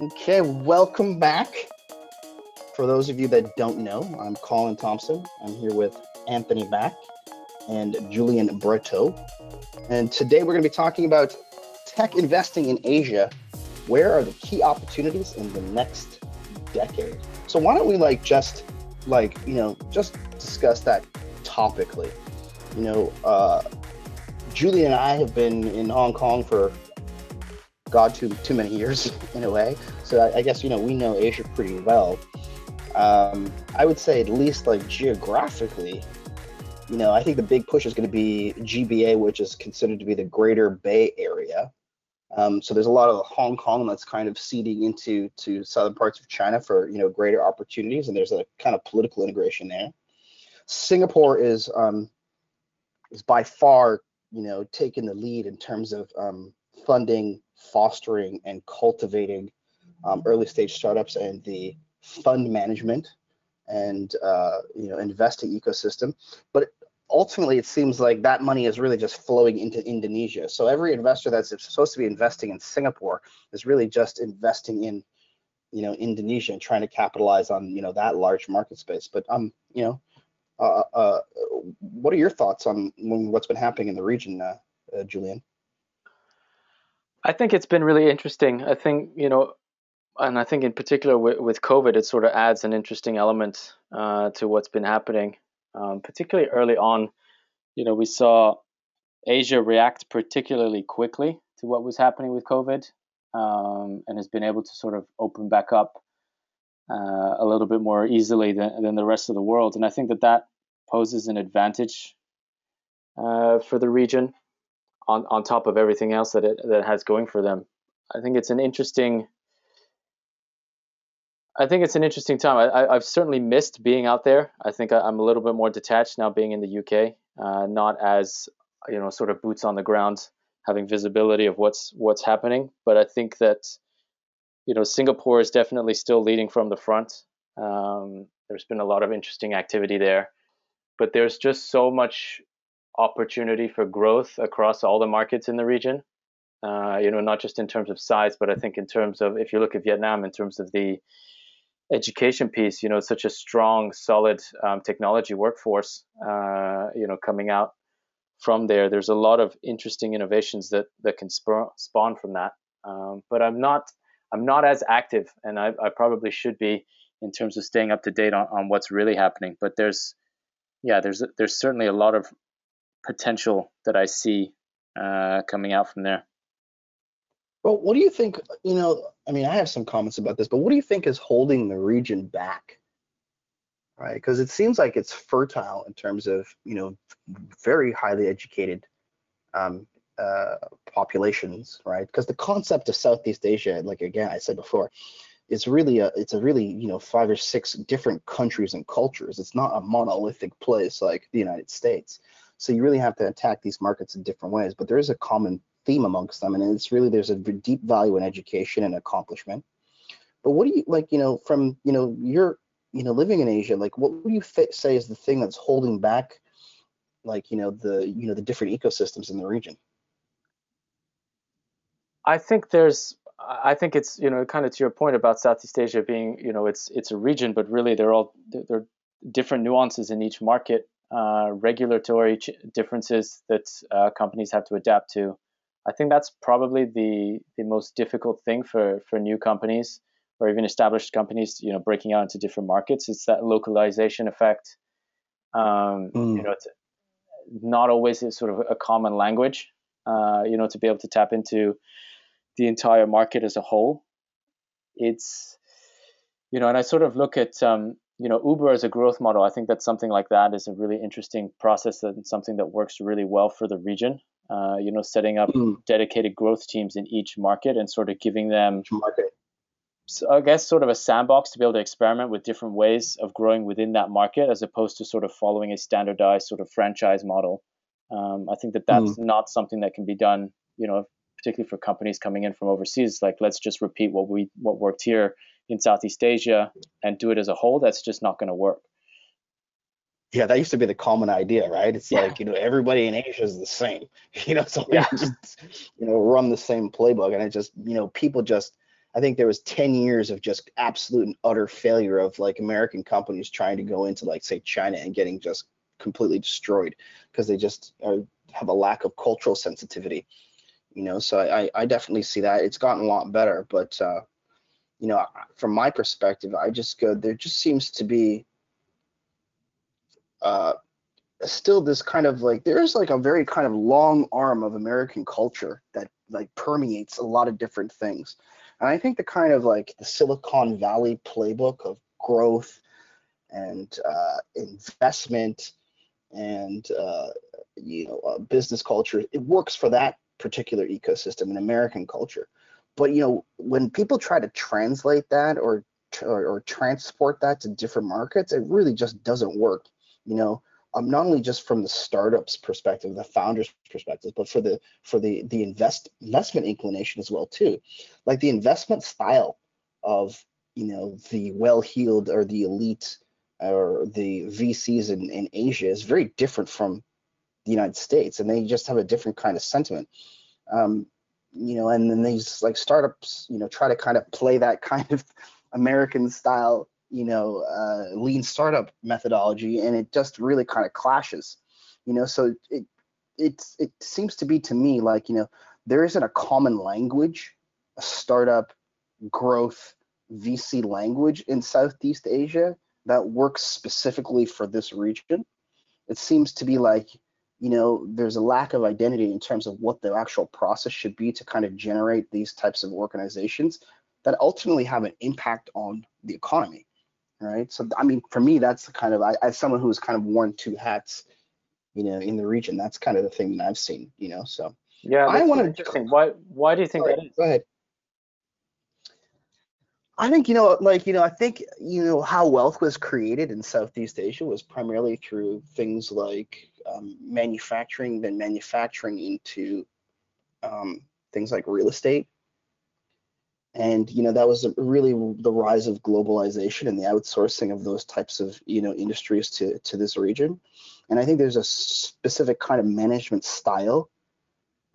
Okay, welcome back. For those of you that don't know, I'm Colin Thompson. I'm here with Anthony Back and Julian Breteau. And today we're going to be talking about tech investing in Asia. Where are the key opportunities in the next decade? So why don't we like just like, you know, just discuss that topically. You know, uh, Julie and I have been in Hong Kong for God too too many years in a way. So I, I guess you know we know Asia pretty well. Um, I would say at least like geographically, you know, I think the big push is going to be GBA, which is considered to be the Greater Bay Area. Um, so there's a lot of Hong Kong that's kind of seeding into to southern parts of China for you know greater opportunities, and there's a kind of political integration there. Singapore is um, is by far you know taking the lead in terms of um, funding, fostering, and cultivating um, early stage startups and the fund management and uh, you know investing ecosystem. But ultimately, it seems like that money is really just flowing into Indonesia. So every investor that's supposed to be investing in Singapore is really just investing in you know Indonesia and trying to capitalize on you know that large market space. But um you know uh, uh, what are your thoughts on what's been happening in the region, uh, uh, Julian? I think it's been really interesting. I think you know, and I think in particular with, with COVID, it sort of adds an interesting element uh, to what's been happening. Um, particularly early on, you know, we saw Asia react particularly quickly to what was happening with COVID, um, and has been able to sort of open back up uh, a little bit more easily than, than the rest of the world. And I think that that poses an advantage uh, for the region on, on top of everything else that it that has going for them. I think it's an interesting. I think it's an interesting time. I, have certainly missed being out there. I think I, am a little bit more detached now, being in the UK, uh, not as you know, sort of boots on the ground, having visibility of what's what's happening. But I think that you know, Singapore is definitely still leading from the front. Um, there's been a lot of interesting activity there, but there's just so much opportunity for growth across all the markets in the region. Uh, you know, not just in terms of size, but I think in terms of if you look at Vietnam in terms of the education piece, you know, such a strong, solid um, technology workforce, uh, you know, coming out from there. There's a lot of interesting innovations that that can spawn from that. Um, but I'm not I'm not as active, and I, I probably should be in terms of staying up to date on, on what's really happening. But there's, yeah, there's there's certainly a lot of potential that I see uh, coming out from there. Well, what do you think? You know, I mean, I have some comments about this, but what do you think is holding the region back? Right, because it seems like it's fertile in terms of you know very highly educated um, uh, populations, right? Because the concept of Southeast Asia, like again I said before, it's really a it's a really you know five or six different countries and cultures. It's not a monolithic place like the United States. So you really have to attack these markets in different ways. But there is a common theme amongst them, and it's really there's a deep value in education and accomplishment. But what do you like? You know, from you know you're you know living in Asia, like what would you say is the thing that's holding back, like you know the you know the different ecosystems in the region? I think there's I think it's you know kind of to your point about Southeast Asia being you know it's it's a region, but really they're all they're different nuances in each market, uh, regulatory differences that uh, companies have to adapt to. I think that's probably the the most difficult thing for for new companies or even established companies, you know, breaking out into different markets. It's that localization effect. Um, mm. You know, it's not always a sort of a common language. Uh, you know, to be able to tap into the entire market as a whole. It's, you know, and I sort of look at, um, you know, Uber as a growth model. I think that something like that is a really interesting process and something that works really well for the region. Uh, you know, setting up mm. dedicated growth teams in each market and sort of giving them. So I guess, sort of a sandbox to be able to experiment with different ways of growing within that market, as opposed to sort of following a standardized sort of franchise model. Um, I think that that's mm. not something that can be done, you know, particularly for companies coming in from overseas, like let's just repeat what we what worked here in Southeast Asia and do it as a whole. That's just not going to work. Yeah, that used to be the common idea, right? It's yeah. like you know everybody in Asia is the same, you know, so yeah. just you know run the same playbook, and it just you know people just I think there was 10 years of just absolute and utter failure of like American companies trying to go into like say China and getting just completely destroyed because they just are, have a lack of cultural sensitivity. You know, so I, I definitely see that. It's gotten a lot better, but uh, you know, from my perspective, I just go there just seems to be uh, still this kind of like there's like a very kind of long arm of American culture that like permeates a lot of different things. And I think the kind of like the Silicon Valley playbook of growth and uh, investment and uh, you know business culture, it works for that particular ecosystem in American culture. But you know when people try to translate that or or, or transport that to different markets, it really just doesn't work. You know, um, not only just from the startups perspective, the founders perspective, but for the for the the invest investment inclination as well too. Like the investment style of you know the well-heeled or the elite or the VCs in, in Asia is very different from the United States, and they just have a different kind of sentiment. Um, you know, and then these like startups, you know, try to kind of play that kind of American style you know uh, lean startup methodology and it just really kind of clashes you know? So it it's it seems to be to me like you know there isn't a common language a startup growth vc language in southeast asia that works specifically for this region. It seems to be like you know there's a lack of identity in terms of what the actual process should be to kind of generate these types of organizations that ultimately have an impact on the economy right? So I mean, for me, that's the kind of I, as someone who's kind of worn two hats, you know, in the region, that's kind of the thing that I've seen, you know. So yeah, I want to interesting. Why why do you think that is? Go ahead. I think you know, like you know, I think you know how wealth was created in Southeast Asia was primarily through things like um, manufacturing, then manufacturing into um, things like real estate, and you know that was really the rise of globalization and the outsourcing of those types of you know industries to to this region. And i think there's a specific kind of management style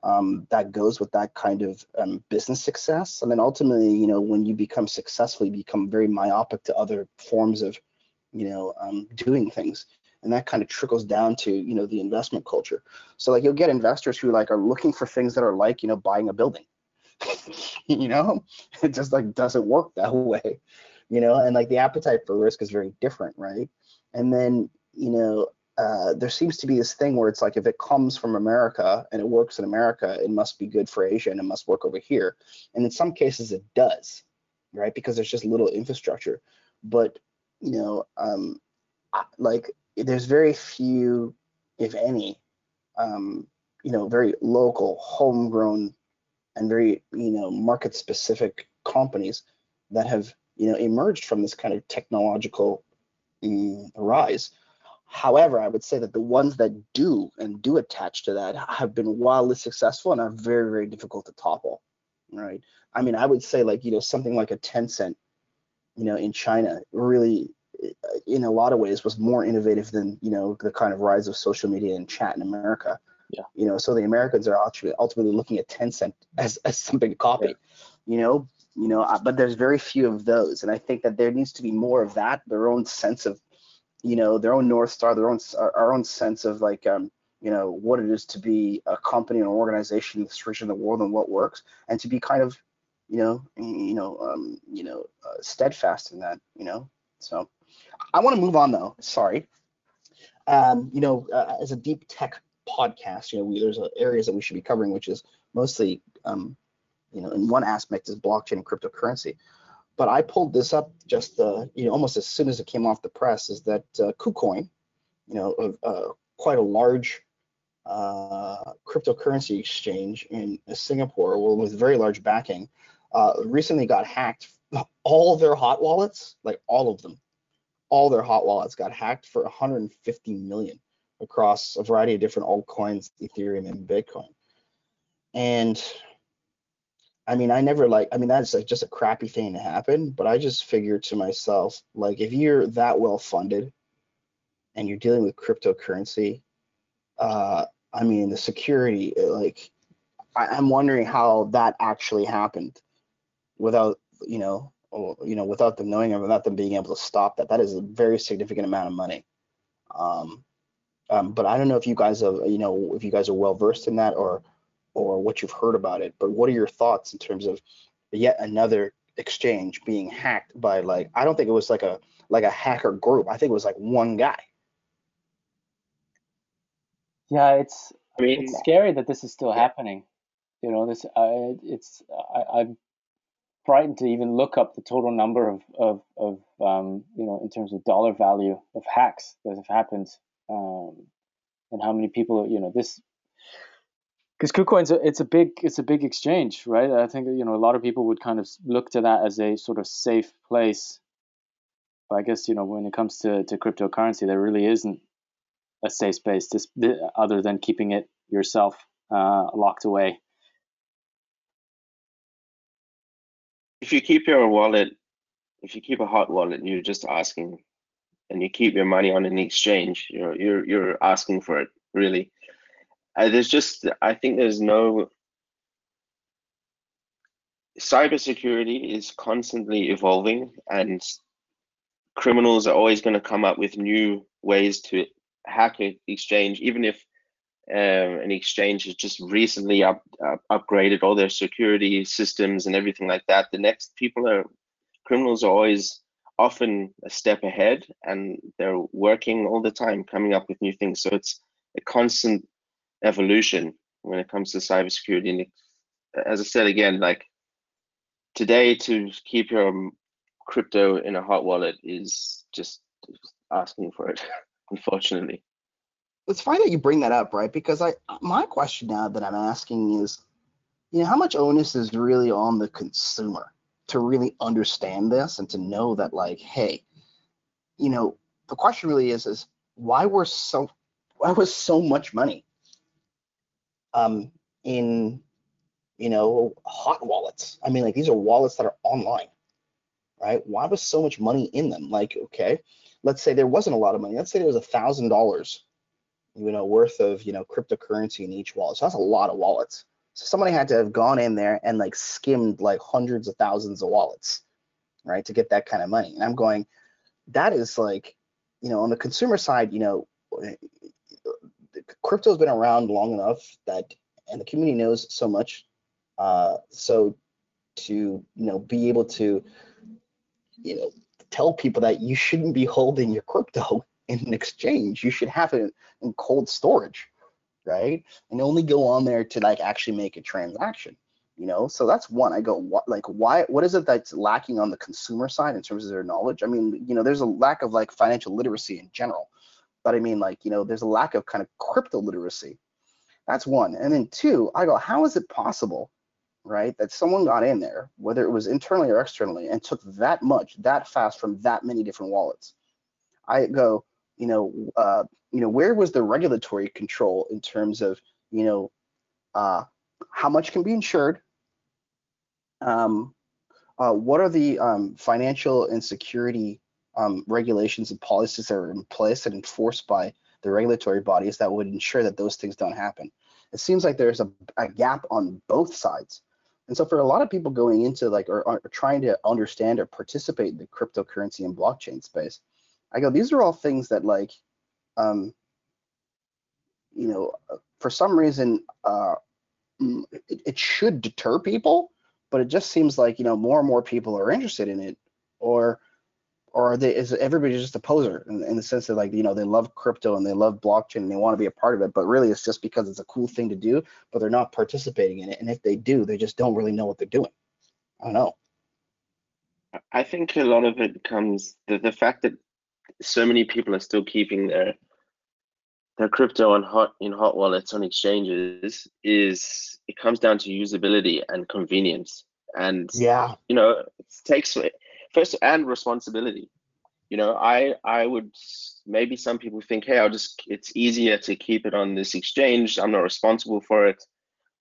um, that goes with that kind of um, business success. And then ultimately you know when you become successful you become very myopic to other forms of you know um, doing things and that kind of trickles down to you know the investment culture so like you'll get investors who like are looking for things that are like you know buying a building you know it just like doesn't work that way you know and like the appetite for risk is very different right and then you know uh, there seems to be this thing where it's like if it comes from America and it works in America, it must be good for Asia and it must work over here. And in some cases, it does, right? Because there's just little infrastructure. But you know, um, like there's very few, if any, um, you know, very local, homegrown and very you know market specific companies that have you know emerged from this kind of technological um, rise. However i would say that the ones that do and do attach to that have been wildly successful and are very very difficult to topple right? I mean i would say like you know something like a Tencent you know in china really in a lot of ways was more innovative than you know the kind of rise of social media and chat in america yeah. You know, so the Americans are actually ultimately looking at Tencent as, as something to copy. Yeah. You know, you know, uh, but there's very few of those, and I think that there needs to be more of that. Their own sense of, you know, their own north star, their own our own sense of like, um, you know, what it is to be a company and an organization in this region of the world and what works, and to be kind of, you know, you know, um, you know, uh, steadfast in that. You know, so I want to move on though. Sorry. Um, you know, uh, as a deep tech podcast, you know, we, there's areas that we should be covering, which is mostly, um, you know, in one aspect is blockchain and cryptocurrency. But I pulled this up just, uh, you know, almost as soon as it came off the press, is that uh, KuCoin, you know, uh, quite a large uh, cryptocurrency exchange in Singapore, well, with very large backing, uh, recently got hacked. All their hot wallets, like all of them, all their hot wallets got hacked for 150 million across a variety of different altcoins, Ethereum and Bitcoin. And I mean, I never like, I mean, that's like just a crappy thing to happen, but I just figured to myself, like, if you're that well funded and you're dealing with cryptocurrency, uh, I mean, the security, like, I, I'm wondering how that actually happened without you know, or, you know, without them knowing or without them being able to stop that. That is a very significant amount of money. Um, um, but I don't know if you guys have, you know, if you guys are well versed in that or or what you've heard about it. But what are your thoughts in terms of yet another exchange being hacked by like I don't think it was like a like a hacker group. I think it was like one guy. Yeah, it's I mean it's scary that this is still happening. You know, this uh, it's I, I'm frightened to even look up the total number of of, of um, you know in terms of dollar value of hacks that have happened um, and how many people you know this because KuCoin's a, it's a big it's a big exchange, right? I think you know a lot of people would kind of look to that as a sort of safe place. But I guess you know when it comes to, to cryptocurrency, there really isn't a safe space, just other than keeping it yourself uh, locked away. If you keep your wallet, if you keep a hot wallet, you're just asking, and you keep your money on an exchange, you're you're you're asking for it really. Uh, there's just I think there's no cybersecurity is constantly evolving and criminals are always going to come up with new ways to hack an exchange even if um, an exchange has just recently up, up, upgraded all their security systems and everything like that the next people are criminals are always often a step ahead and they're working all the time coming up with new things so it's a constant evolution when it comes to cybersecurity. And as I said again, like today to keep your crypto in a hot wallet is just asking for it, unfortunately. It's fine that you bring that up, right? Because I my question now that I'm asking is, you know, how much onus is really on the consumer to really understand this and to know that like, hey, you know, the question really is is why were so why was so much money um, in you know hot wallets. I mean, like these are wallets that are online, right? Why was so much money in them? Like, okay, let's say there wasn't a lot of money. Let's say there was a thousand dollars, you know, worth of you know cryptocurrency in each wallet. So that's a lot of wallets. So somebody had to have gone in there and like skimmed like hundreds of thousands of wallets, right, to get that kind of money. And I'm going, that is like, you know, on the consumer side, you know, crypto has been around long enough that, and the community knows so much. Uh, so to you know be able to you know tell people that you shouldn't be holding your crypto in an exchange. You should have it in cold storage, right? And only go on there to like actually make a transaction. You know, so that's one. I go, what, like, why? What is it that's lacking on the consumer side in terms of their knowledge? I mean, you know, there's a lack of like financial literacy in general but I mean, like, you know, there's a lack of kind of crypto literacy. That's one. And then two, I go, how is it possible, right, that someone got in there, whether it was internally or externally, and took that much, that fast from that many different wallets? I go, you know, uh, you know, where was the regulatory control in terms of, you know, uh, how much can be insured? Um, uh, what are the um, financial and security um, regulations and policies that are in place and enforced by the regulatory bodies that would ensure that those things don't happen. It seems like there's a, a gap on both sides. And so for a lot of people going into like or, or trying to understand or participate in the cryptocurrency and blockchain space, I go, these are all things that like, um, you know, for some reason, uh, it, it should deter people, but it just seems like, you know, more and more people are interested in it or or are they is everybody just a poser in, in, the sense that like you know they love crypto and they love blockchain and they want to be a part of it but really it's just because it's a cool thing to do but they're not participating in it and if they do they just don't really know what they're doing. I don't know. I think a lot of it comes the, the fact that so many people are still keeping their their crypto on hot in hot wallets on exchanges is it comes down to usability and convenience. And yeah. you know it takes first and responsibility. You know i i would maybe some people think hey i'll just it's easier to keep it on this exchange. I'm not responsible for it.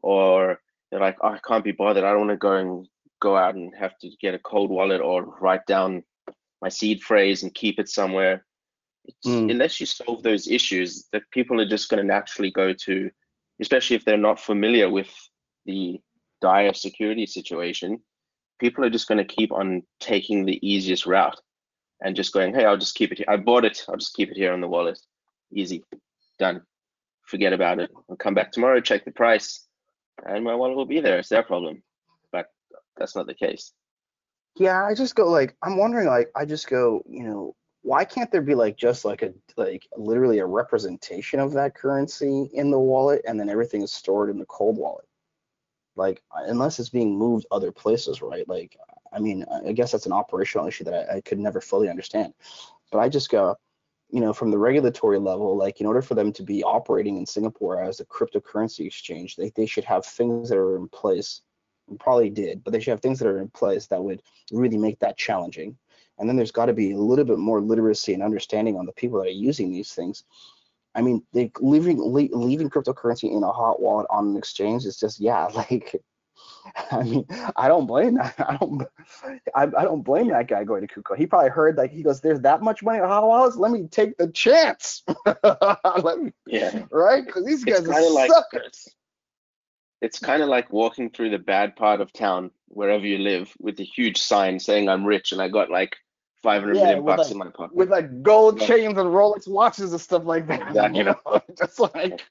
Or they're like oh, i can't be bothered. I don't want to go and go out and have to get a cold wallet or write down my seed phrase and keep it somewhere mm. unless you solve those issues that people are just going to naturally go to especially if they're not familiar with the dire security situation people are just going to keep on taking the easiest route and just going, hey, I'll just keep it here. I bought it. I'll just keep it here on the wallet. Easy, done. Forget about it. I'll come back tomorrow, check the price, and my wallet will be there. It's their problem. But that's not the case. Yeah, I just go like I'm wondering like I just go, you know, why can't there be like just like a like literally a representation of that currency in the wallet and then everything is stored in the cold wallet? Like uh, unless it's being moved other places, right? Like I mean, I guess that's an operational issue that I, I could never fully understand. But I just go, you know, from the regulatory level, like in order for them to be operating in Singapore as a cryptocurrency exchange, they, they should have things that are in place. Probably did, but they should have things that are in place that would really make that challenging. And then there's got to be a little bit more literacy and understanding on the people that are using these things. I mean, they leaving leaving cryptocurrency in a hot wallet on an exchange is just yeah, like I mean, I don't blame that. I don't. I, I don't blame that guy going to KuCoin. He probably heard like he goes, "There's that much money at hot wallets. Let me take the chance." Me, yeah. Right? Because these guys it's are like, suckers. It's kind of like walking through the bad part of town wherever you live with a huge sign saying I'm rich and I got like 500 yeah, million bucks like, in my pocket. With like gold yeah. chains and Rolex watches and stuff like that. Exactly. You know, just like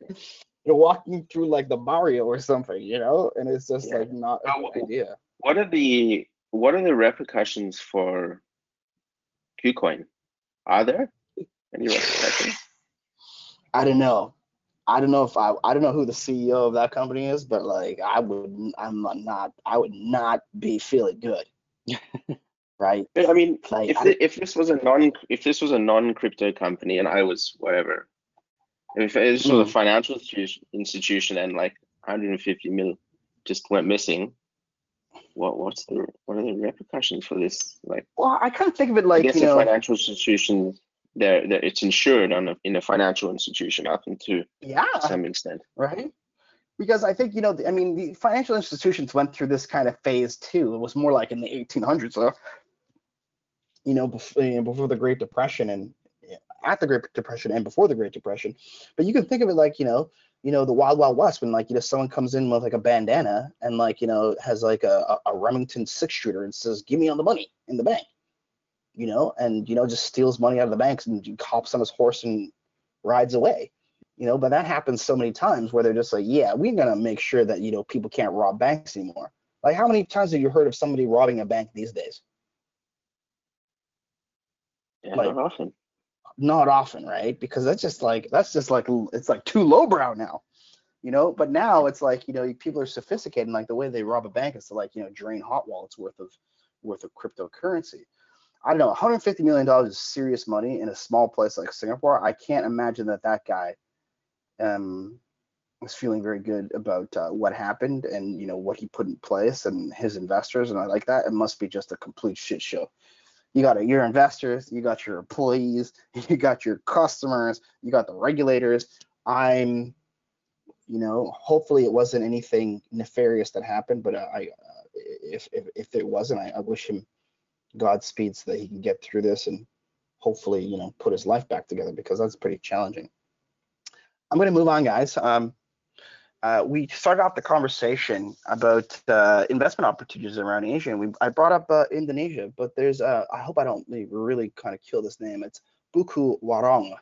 you're walking through like the Mario or something, you know, and it's just yeah. like not a good idea. What are the what are the repercussions for KuCoin? Are there any repercussions? I don't know. I don't know if I I don't know who the CEO of that company is, but like I would I'm not I would not be feeling good. right? But I mean, like, if I, if this was a non if this was a non crypto company and I was whatever if it's mm. a financial institution and like 150 mil just went missing, what what's the what are the repercussions for this? Like, well, I kind of think of it like I guess you know, financial institution, there it's insured on a, in a financial institution, I think to yeah to some extent, right? Because I think you know, I mean, the financial institutions went through this kind of phase too. It was more like in the 1800s, so you know, before, before the Great Depression, and at the Great Depression and before the Great Depression. But you can think of it like, you know, you know, the Wild Wild West when like, you know, someone comes in with like a bandana and like, you know, has like a, a Remington six shooter and says, give me all the money in the bank, you know, and, you know, just steals money out of the banks and hops on his horse and rides away. You know, but that happens so many times where they're just like, yeah, we're gonna make sure that you know people can't rob banks anymore. Like, how many times have you heard of somebody robbing a bank these days? Yeah, like, not often not often, right? Because that's just like that's just like it's like too lowbrow now, you know. But now it's like you know people are sophisticated. like the way they rob a bank is to like you know drain hot wallets worth of worth of cryptocurrency. I don't know, 150 million dollars is serious money in a small place like Singapore. I can't imagine that that guy um was feeling very good about uh, what happened and you know what he put in place and his investors and I like that. It must be just a complete shit show you got your investors, you got your employees, you got your customers, you got the regulators. I'm, you know, hopefully it wasn't anything nefarious that happened, but I, uh, if, if if it wasn't, I, I wish him Godspeed so that he can get through this and hopefully, you know, put his life back together because that's pretty challenging. I'm going to move on, guys. Um, uh, we started off the conversation about uh, investment opportunities around Asia, and we I brought up uh, Indonesia, but there's uh, I hope I don't really kind of kill this name. It's Buku Warung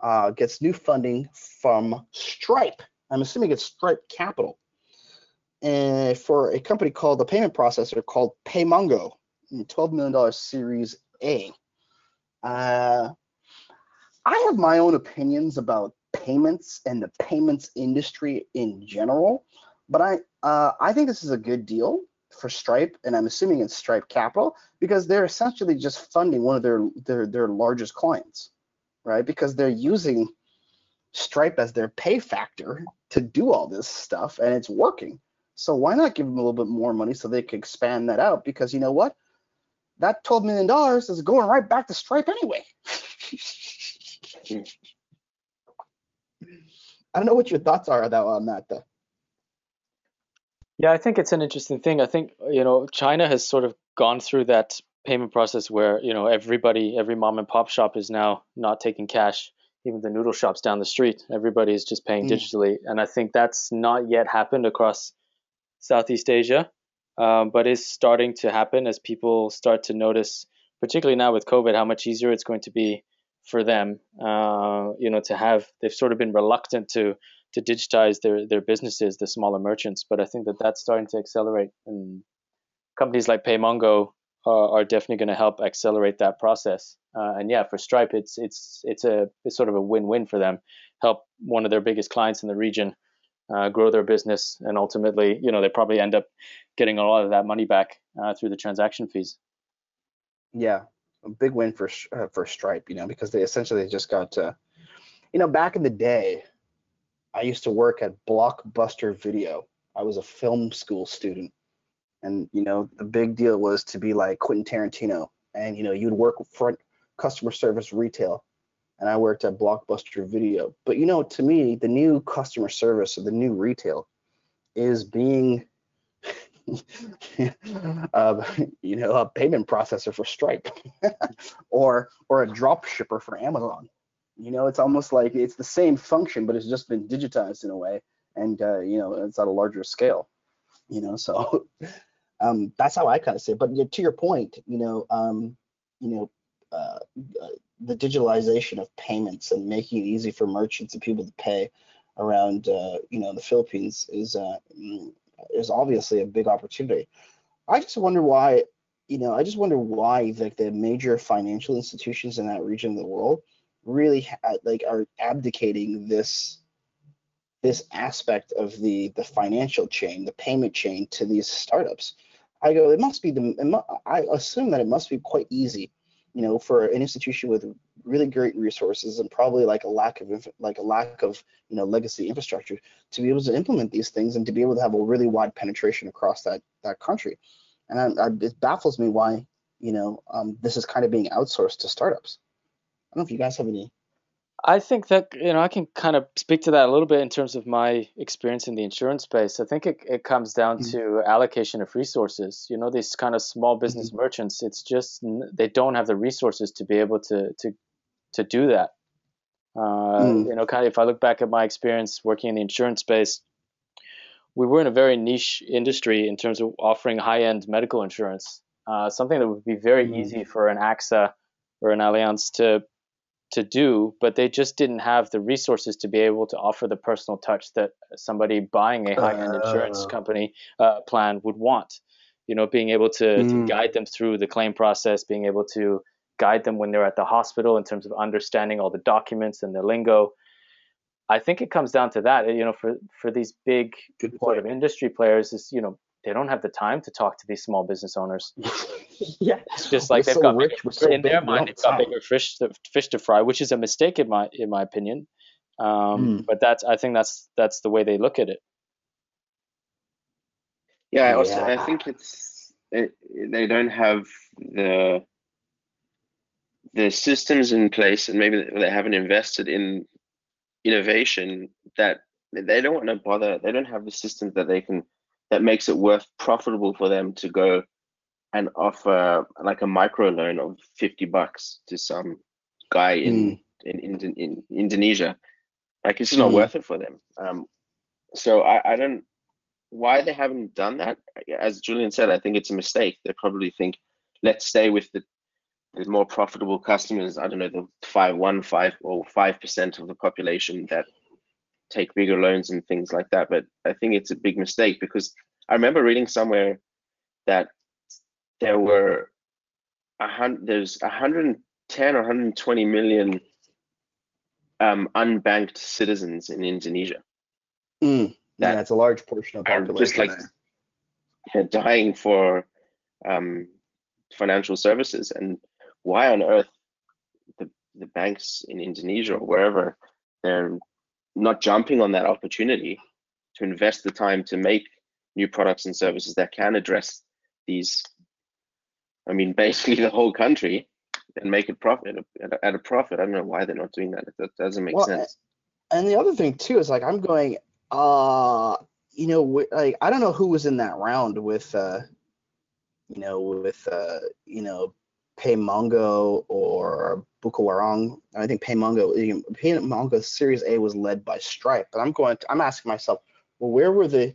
uh, gets new funding from Stripe. I'm assuming it's Stripe Capital, and for a company called the payment processor called PayMongo, $12 million Series A. Uh, I have my own opinions about payments and the payments industry in general. But I uh, I think this is a good deal for Stripe, and I'm assuming it's Stripe Capital because they're essentially just funding one of their their their largest clients, right? Because they're using Stripe as their pay factor to do all this stuff, and it's working. So why not give them a little bit more money so they can expand that out? Because you know what? That $12 million is going right back to Stripe anyway. I don't know what your thoughts are though on that though. Yeah, I think it's an interesting thing. I think you know China has sort of gone through that payment process where you know everybody, every mom and pop shop is now not taking cash. Even the noodle shops down the street, everybody is just paying mm. digitally, and I think that's not yet happened across Southeast Asia. Um, but is starting to happen as people start to notice, particularly now with COVID, how much easier it's going to be for them. Uh, you know, to have they've sort of been reluctant to to digitize their their businesses, the smaller merchants, but I think that that's starting to accelerate, and companies like PayMongo uh, are definitely going to help accelerate that process. Uh, and yeah, for Stripe, it's it's it's a it's sort of a win-win for them. Help one of their biggest clients in the region uh, grow their business, and ultimately, you know, they probably end up getting a lot of that money back uh, through the transaction fees. Yeah, a big win for uh, for Stripe, you know, because they essentially just got, uh, you know, back in the day, I used to work at Blockbuster Video. I was a film school student, and you know, the big deal was to be like Quentin Tarantino, and you know, you'd work front customer service retail and I worked at Blockbuster Video. But you know, to me, the new customer service or the new retail is being uh, you know, a payment processor for Stripe or or a drop shipper for Amazon. You know, it's almost like it's the same function, but it's just been digitized in a way, and uh, you know, it's at a larger scale. You know, so um, that's how I kind of say. It. But to your point, you know, um, you know, uh, the digitalization of payments and making it easy for merchants and people to pay around uh, you know the Philippines is uh, mm, is obviously a big opportunity. I just wonder why you know I just wonder why like the major financial institutions in that region of the world really like are abdicating this this aspect of the the financial chain, the payment chain to these startups. I go, it must be the. I assume that it must be quite easy you know, for an institution with really great resources and probably like a lack of like a lack of you know legacy infrastructure to be able to implement these things and to be able to have a really wide penetration across that that country. And I, I, it baffles me why you know um, this is kind of being outsourced to startups. I don't know if you guys have any I think that you know I can kind of speak to that a little bit in terms of my experience in the insurance space. I think it, it comes down mm-hmm. to allocation of resources. You know, these kind of small business mm-hmm. merchants, it's just they don't have the resources to be able to to to do that. Uh, mm. You know, kind of if I look back at my experience working in the insurance space, we were in a very niche industry in terms of offering high end medical insurance. Uh, something that would be very mm. easy for an AXA or an Allianz to to do, but they just didn't have the resources to be able to offer the personal touch that somebody buying a high-end uh, insurance company uh, plan would want. You know, being able to, mm. to, guide them through the claim process, being able to guide them when they're at the hospital in terms of understanding all the documents and the lingo. I think it comes down to that. You know, for for these big sort of industry players, is you know they don't have the time to talk to these small business owners. yeah, it's just like we're they've so got rich, bigger, so in their mind they've got bigger fish to, fish to fry, which is a mistake in my in my opinion. Um, mm. But that's I think that's that's the way they look at it. Yeah, I also yeah. I think it's it, they don't have the the systems in place, and maybe they haven't invested in innovation that they don't want to bother. They don't have the systems that they can that makes it worth profitable for them to go and offer like a micro loan of 50 bucks to some guy in, mm. in, in, in, Indonesia. Like it's just not mm. worth it for them. Um, so I, I don't, why they haven't done that, as Julian said, I think it's a mistake. They probably think, let's stay with the, the more profitable customers. I don't know, the five, one, five, or five percent of the population that take bigger loans and things like that. But I think it's a big mistake because I remember reading somewhere that there were a hundred, there's 110 or 120 million um, unbanked citizens in Indonesia. Mm, that yeah, it's a large portion of population. Just like yeah, dying for um, financial services, and why on earth the the banks in Indonesia or wherever they're not jumping on that opportunity to invest the time to make new products and services that can address these i mean basically the whole country and make it profit at a profit. I don't know why they're not doing that. That doesn't make well, sense. and the other thing too is like i'm going uh you know like i don't know who was in that round with uh you know with uh you know PayMongo or Bukalapak. I think PayMongo, PayMongo Series A was led by Stripe. But I'm going, to, I'm asking myself, well, where were the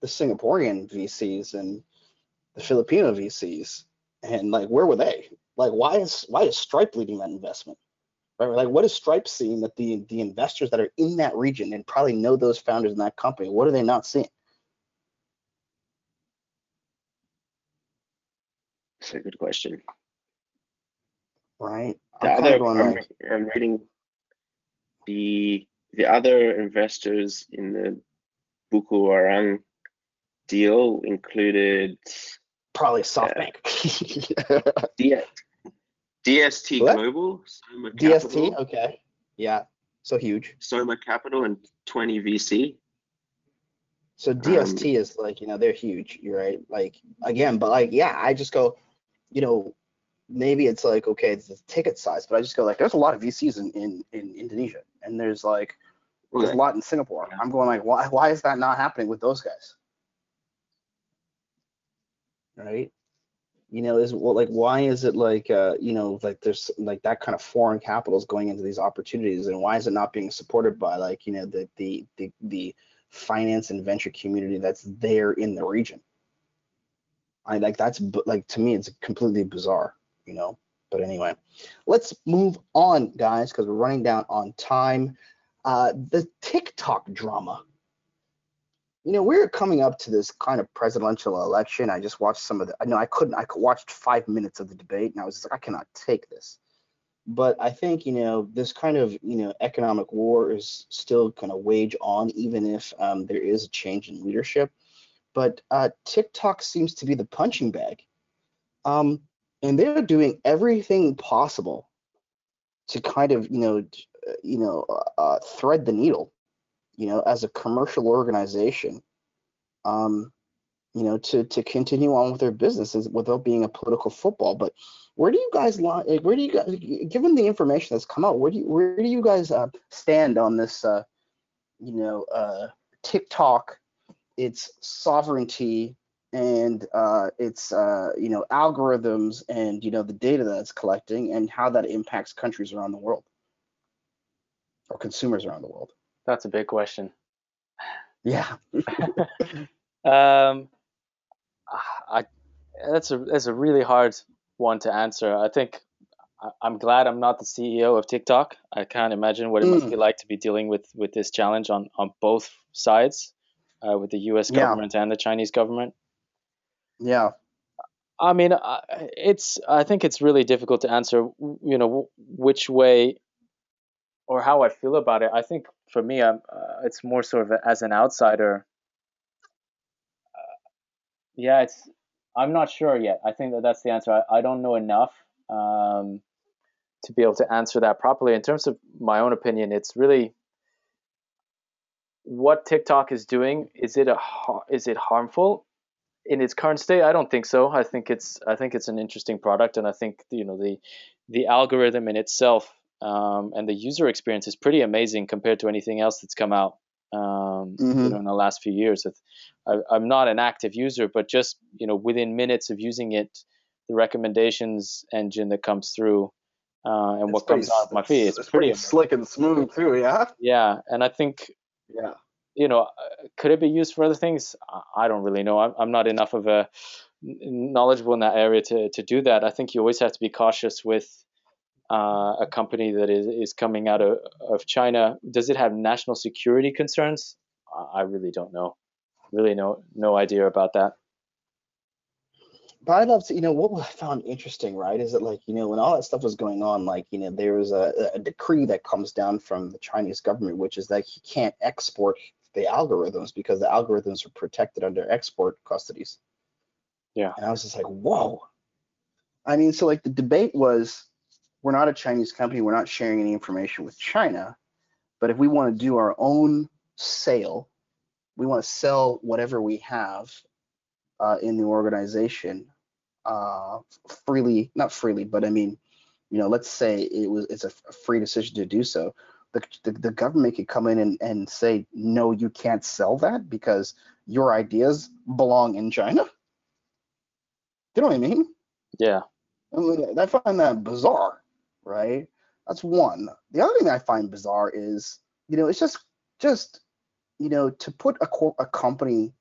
the Singaporean VCs and the Filipino VCs, and like where were they? Like why is why is Stripe leading that investment? Right? Like what is Stripe seeing that the the investors that are in that region and probably know those founders in that company, what are they not seeing? That's a good question. Right. The I'm other, I'm, like, I'm reading the the other investors in the Buku Warung deal included probably uh, SoftBank. D- DST What? Global, Soma DST, Capital, okay. Yeah. So huge. Soma Capital, and 20 VC. So um, DST is like, you know, they're huge. You're right. Like again, but like, yeah, I just go, you know, maybe it's like, okay, it's the ticket size, but I just go like, there's a lot of VCs in in, in Indonesia, and there's like, there's a lot in Singapore. I'm going like, why why is that not happening with those guys? Right. You know, is well, like why is it like uh, you know, like there's like that kind of foreign capital is going into these opportunities, and why is it not being supported by like you know the the the the finance and venture community that's there in the region? I like that's like to me it's completely bizarre, you know. But anyway, let's move on, guys, because we're running down on time. Uh, the TikTok drama. You know, we're coming up to this kind of presidential election. I just watched some of the. I know I couldn't. I watched five minutes of the debate, and I was just like, I cannot take this. But I think you know this kind of you know economic war is still going to wage on, even if um, there is a change in leadership. But uh, TikTok seems to be the punching bag, um, and they're doing everything possible to kind of you know uh, you know uh, uh, thread the needle you know, as a commercial organization, um, you know, to to continue on with their businesses without being a political football. But where do you guys lie? like, Where do you guys, given the information that's come out, where do you where do you guys uh, stand on this? Uh, you know, uh, TikTok, its sovereignty and uh, its uh, you know algorithms and you know the data that it's collecting and how that impacts countries around the world or consumers around the world. That's a big question. Yeah. Um, I that's a that's a really hard one to answer. I think I- I'm glad I'm not the CEO of TikTok. I can't imagine what it must be like to be dealing with with this challenge on on both sides, uh, with the U.S. Yeah. government and the Chinese government. Yeah. I mean, it's I think it's really difficult to answer. You know, which way or how I feel about it. I think for me, uh, it's more sort of as an outsider. Uh, yeah, it's. I'm not sure yet. I think that that's the answer. I, I don't know enough um, to be able to answer that properly. In terms of my own opinion, it's really what TikTok is doing. Is it a is it harmful? In its current state, I don't think so. I think it's I think it's an interesting product, and I think you know the the algorithm in itself um, and the user experience is pretty amazing compared to anything else that's come out um, you Mhm. know in the last few years. I, I'm not an active user, but just you know within minutes of using it, the recommendations engine that comes through uh, and what comes out of my feed, it's, pretty, slick and smooth too. Yeah. yeah. And I think Yeah. You know, could it be used for other things? I- I don't really know. I'm, I'm not enough of a knowledgeable in that area to, to do that. I think you always have to be cautious with uh, a company that is, is coming out of, of China. Does it have national security concerns? I I really don't know. Really no no idea about that. But I'd love to, you know, what I found interesting, right, is that like, you know, when all that stuff was going on, like, you know, there was a, a decree that comes down from the Chinese government, which is that you can't export the algorithms because the algorithms are protected under export custodies. Yeah. And I was just like, whoa. I mean, so like the debate was, we're not a Chinese company, we're not sharing any information with China, but if we want to do our own sale, we want to sell whatever we have uh, in the organization uh, freely, not freely, but I mean, you know, let's say it was it's a free decision to do so. The, the, the government could come in and, and say, no, you can't sell that because your ideas belong in China. You know what I mean? Yeah. I, mean, I find that bizarre, right? That's one. The other thing I find bizarre is, you know, it's just just, you know, to put a a company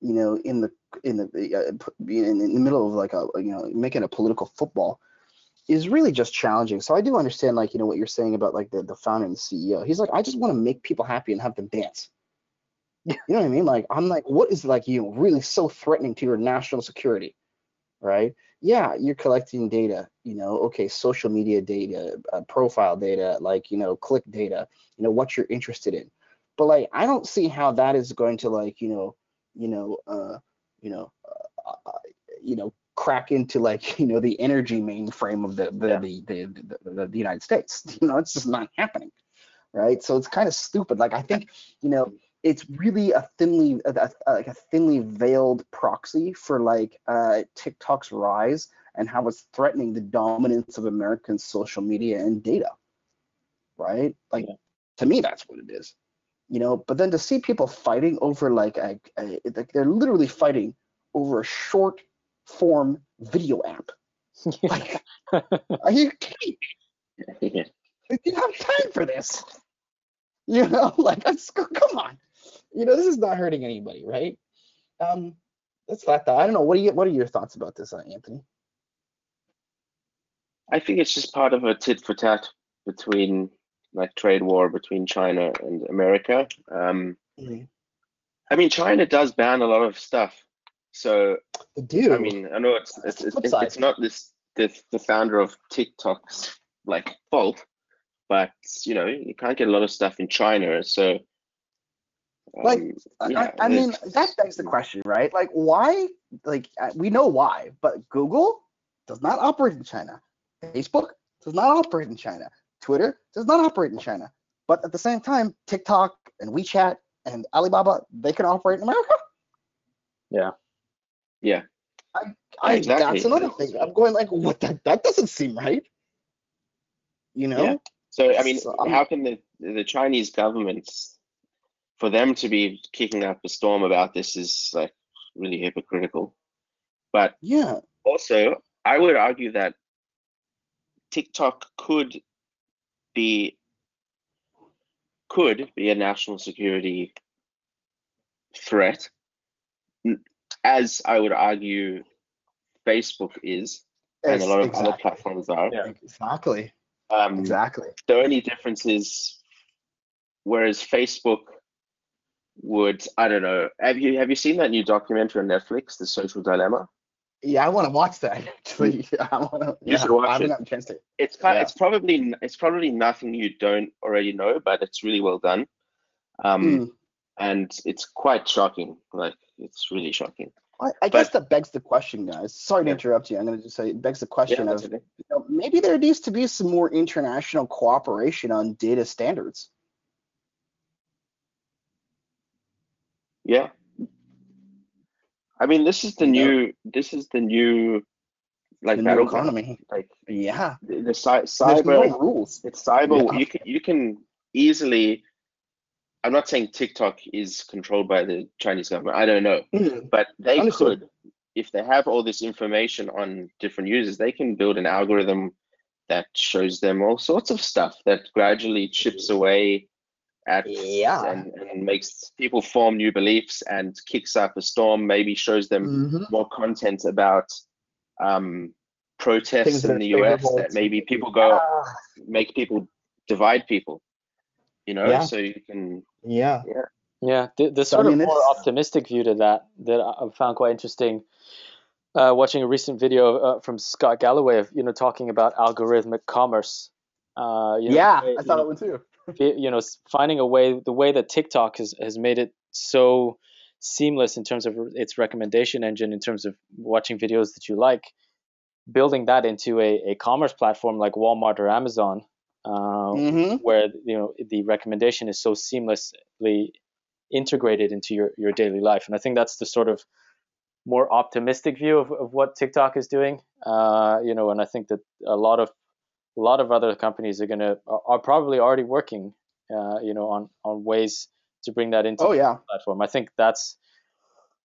you know, in the in the uh, in, in the middle of like a you know making a political football is really just challenging. So I do understand like you know what you're saying about like the the founder and the CEO. He's like I just want to make people happy and have them dance. You know what I mean? Like I'm like what is like you know really so threatening to your national security, right? Yeah, you're collecting data. You know, okay, social media data, uh, profile data, like you know click data. You know what you're interested in. But like I don't see how that is going to like you know you know uh you know uh, uh, you know crack into like you know the energy mainframe of the the, Yeah. the, the, the, the United States. You know, it's just not happening, right? So it's kind of stupid. Like I think you know it's really a thinly a, a- like a thinly veiled proxy for like uh, TikTok's rise and how it's threatening the dominance of American social media and data, right? Like Yeah. to me, that's what it is. You know, but then to see people fighting over like a, a like they're literally fighting over a short form video app. Like, are you kidding? Yeah. Like, you have time for this. You know, like that's come on. You know, this is not hurting anybody, right? Um, that's that. I don't know. What do you? What are your thoughts about this, uh, Anthony? I think it's just part of a tit for tat between like trade war between China and America. Um, I mean, China does ban a lot of stuff. So The dude. I mean, I know it's it's, it's, it's, it's not this the the founder of TikTok's like fault, but you know you can't get a lot of stuff in China. So Like, um, I- yeah, I, I mean, it's- that begs the question, right? Like, why? Like, uh, we know why, but Google does not operate in China. Facebook does not operate in China. Twitter does not operate in China. But at the same time, TikTok and WeChat and Alibaba, they can operate in America. yeah. Yeah. I, Exactly. That's another thing. I'm going like, what? That that doesn't seem right. You know? Yeah. So I mean, So, how can the the Chinese government, for them to be kicking up a storm about this, is like really hypocritical. But Yeah. also, I would argue that TikTok could be could be a national security threat, as I would argue Facebook is, and a lot of other platforms are. Yeah. Exactly. Um, Exactly. the only difference is whereas Facebook would I don't know have you have you seen that new documentary on Netflix The Social Dilemma Yeah, I want to watch that. Actually, I want to. You Yeah, should watch I haven't it. gotten a chance to. it's kind Yeah. it's probably it's probably nothing you don't already know but it's really well done um Hmm. And it's quite shocking like it's really shocking I, I guess that begs the question, guys. Sorry to interrupt you. I'm going to just say it begs the question that's of okay. you know, maybe there needs to be some more international cooperation on data standards. yeah I mean this is the You know? new this is the new like the new economy. like Yeah. the, the cy- cyber no rules. It's cyber. Yeah. You can you can easily. I'm not saying TikTok is controlled by the Chinese government. I don't know, Hmm. but they Understood. could, if they have all this information on different users, they can build an algorithm that shows them all sorts of stuff that gradually chips away at Yeah. and, and makes people form new beliefs and kicks up a storm. Maybe shows them Mhm. more content about um, protests Things in the US favorable that maybe people go Ah, make people divide people you know Yeah. so you can yeah. Yeah, the, the So, I sort of more it's- optimistic view to that that I found quite interesting. Uh, watching a recent video uh, from Scott Galloway of you know talking about algorithmic commerce. Uh, you know, Yeah, way- I saw know, that one too. you know finding a way the way that TikTok has has made it so seamless in terms of its recommendation engine in terms of watching videos that you like building that into a, a commerce platform like Walmart or Amazon uh, hmm where you know the recommendation is so seamlessly integrated into your, your daily life. And I think that's the sort of more optimistic view of, of what TikTok is doing. Uh, you know and I think that a lot of a lot of other companies are gonna are, are probably already working uh, you know on on ways to bring that into Oh yeah. the platform. I think that's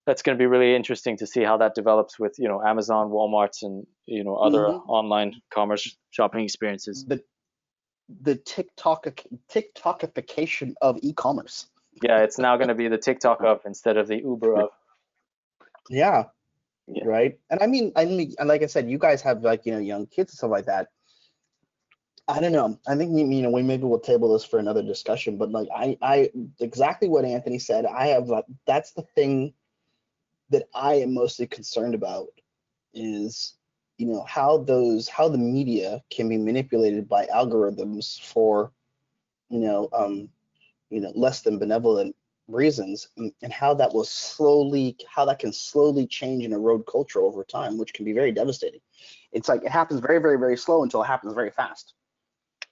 that's going to be really interesting to see how that develops with you know Amazon Walmart and you know other Mhm. online commerce shopping experiences. The the TikTok TikTokification of e-commerce. yeah it's now going to be the TikTok of instead of the Uber of Yeah. Yeah. Right. And I mean, I mean, like I said, you guys have like you know young kids and stuff like that. I don't know. I think you know we maybe we'll table this for another discussion. But like I, I exactly what Anthony said. I have like that's the thing that I am mostly concerned about is you know how those how the media can be manipulated by algorithms for you know um you know less than benevolent reasons and, and how that will slowly how that can slowly change and erode culture over time which can be very devastating. It's like it happens very very very slow until it happens very fast.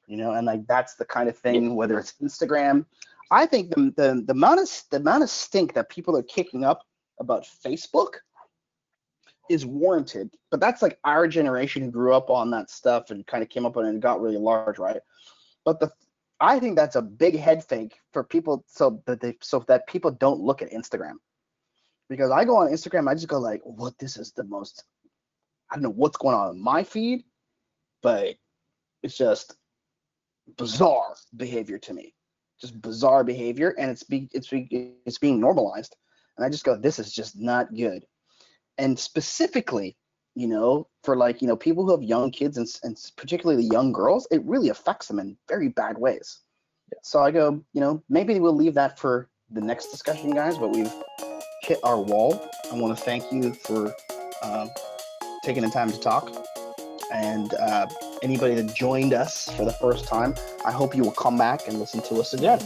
You know and like that's the kind of thing whether it's instagram. I think the the, the amount of the amount of stink that people are kicking up about facebook is warranted but that's like our generation grew up on that stuff and kind of came up on it and got really large right but the I think that's a big head fake for people so that they so that people don't look at Instagram. Because I go on Instagram, I just go like, what this is the most I don't know what's going on in my feed, but it's just bizarre behavior to me. Just bizarre behavior and it's be it's be, it's being normalized. And I just go, this is just not good. And specifically, you know, for like, you know, people who have young kids and, and particularly young girls, it really affects them in very bad ways. So I go, you know, maybe we'll leave that for the next discussion, guys, but we've hit our wall. I want to thank you for uh, taking the time to talk. And uh, anybody that joined us for the first time, I hope you will come back and listen to us again.